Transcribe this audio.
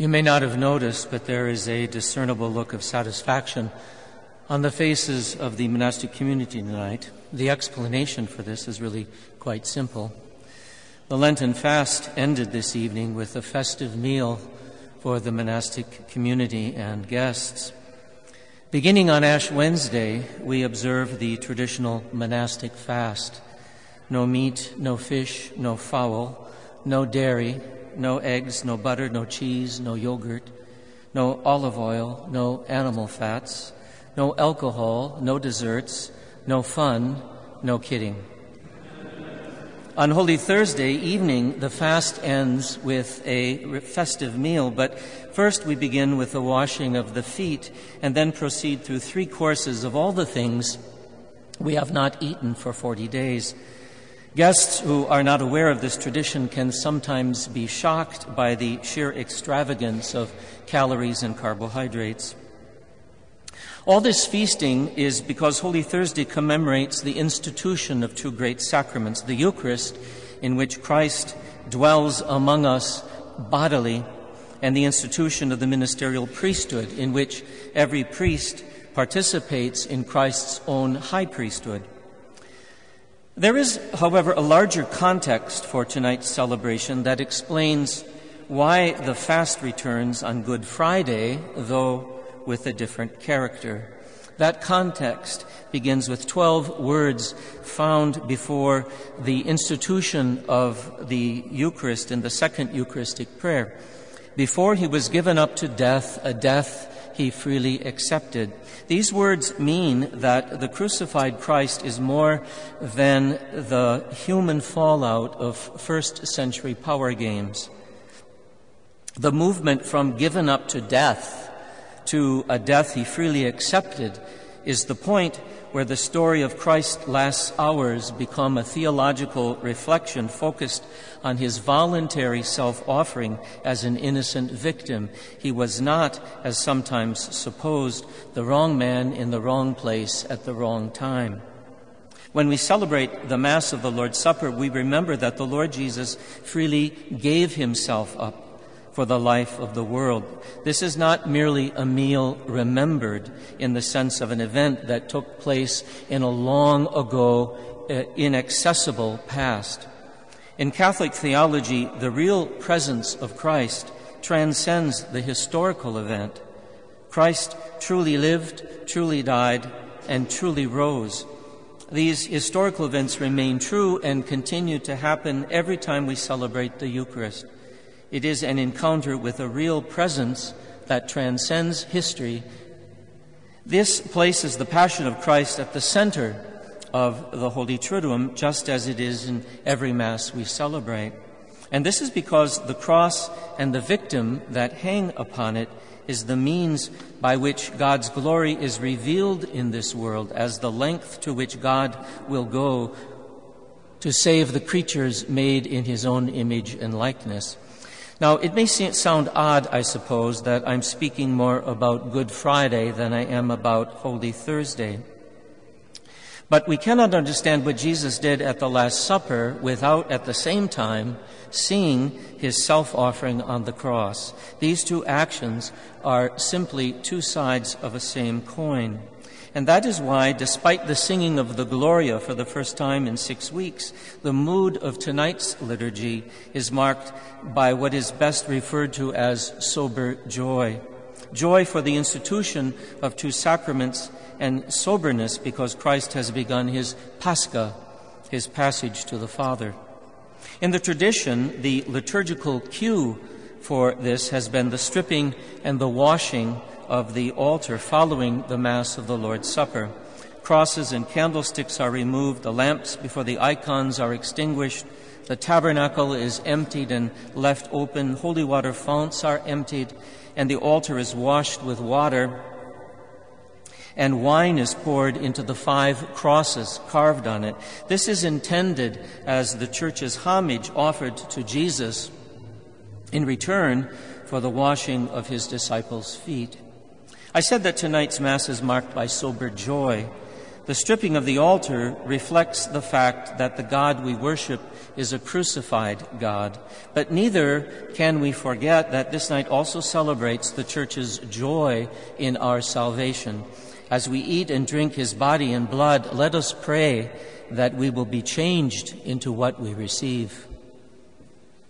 You may not have noticed, but there is a discernible look of satisfaction on the faces of the monastic community tonight. The explanation for this is really quite simple. The Lenten fast ended this evening with a festive meal for the monastic community and guests. Beginning on Ash Wednesday, we observe the traditional monastic fast. No meat, no fish, no fowl, no dairy, no eggs, no butter, no cheese, no yogurt, no olive oil, no animal fats, no alcohol, no desserts, no fun, no kidding. On Holy Thursday evening, the fast ends with a festive meal, but first we begin with the washing of the feet and then proceed through three courses of all the things we have not eaten for 40 days. Guests who are not aware of this tradition can sometimes be shocked by the sheer extravagance of calories and carbohydrates. All this feasting is because Holy Thursday commemorates the institution of two great sacraments the Eucharist, in which Christ dwells among us bodily, and the institution of the ministerial priesthood, in which every priest participates in Christ's own high priesthood. There is, however, a larger context for tonight's celebration that explains why the fast returns on Good Friday, though with a different character. That context begins with 12 words found before the institution of the Eucharist in the second Eucharistic prayer. Before he was given up to death, a death he freely accepted. These words mean that the crucified Christ is more than the human fallout of first century power games. The movement from given up to death to a death he freely accepted is the point where the story of Christ's last hours become a theological reflection focused on his voluntary self-offering as an innocent victim. He was not, as sometimes supposed, the wrong man in the wrong place at the wrong time. When we celebrate the Mass of the Lord's Supper, we remember that the Lord Jesus freely gave himself up for the life of the world. This is not merely a meal remembered in the sense of an event that took place in a long ago, uh, inaccessible past. In Catholic theology, the real presence of Christ transcends the historical event. Christ truly lived, truly died, and truly rose. These historical events remain true and continue to happen every time we celebrate the Eucharist. It is an encounter with a real presence that transcends history. This places the Passion of Christ at the center of the Holy Triduum, just as it is in every Mass we celebrate. And this is because the cross and the victim that hang upon it is the means by which God's glory is revealed in this world as the length to which God will go to save the creatures made in his own image and likeness. Now, it may sound odd, I suppose, that I'm speaking more about Good Friday than I am about Holy Thursday. But we cannot understand what Jesus did at the Last Supper without at the same time seeing his self offering on the cross. These two actions are simply two sides of a same coin. And that is why, despite the singing of the Gloria for the first time in six weeks, the mood of tonight's liturgy is marked by what is best referred to as sober joy. Joy for the institution of two sacraments and soberness because Christ has begun his Pascha, his passage to the Father. In the tradition, the liturgical cue for this has been the stripping and the washing of the altar following the Mass of the Lord's Supper. Crosses and candlesticks are removed, the lamps before the icons are extinguished, the tabernacle is emptied and left open, holy water founts are emptied, and the altar is washed with water, and wine is poured into the five crosses carved on it. This is intended as the church's homage offered to Jesus in return for the washing of his disciples' feet. I said that tonight's Mass is marked by sober joy. The stripping of the altar reflects the fact that the God we worship is a crucified God. But neither can we forget that this night also celebrates the Church's joy in our salvation. As we eat and drink His body and blood, let us pray that we will be changed into what we receive.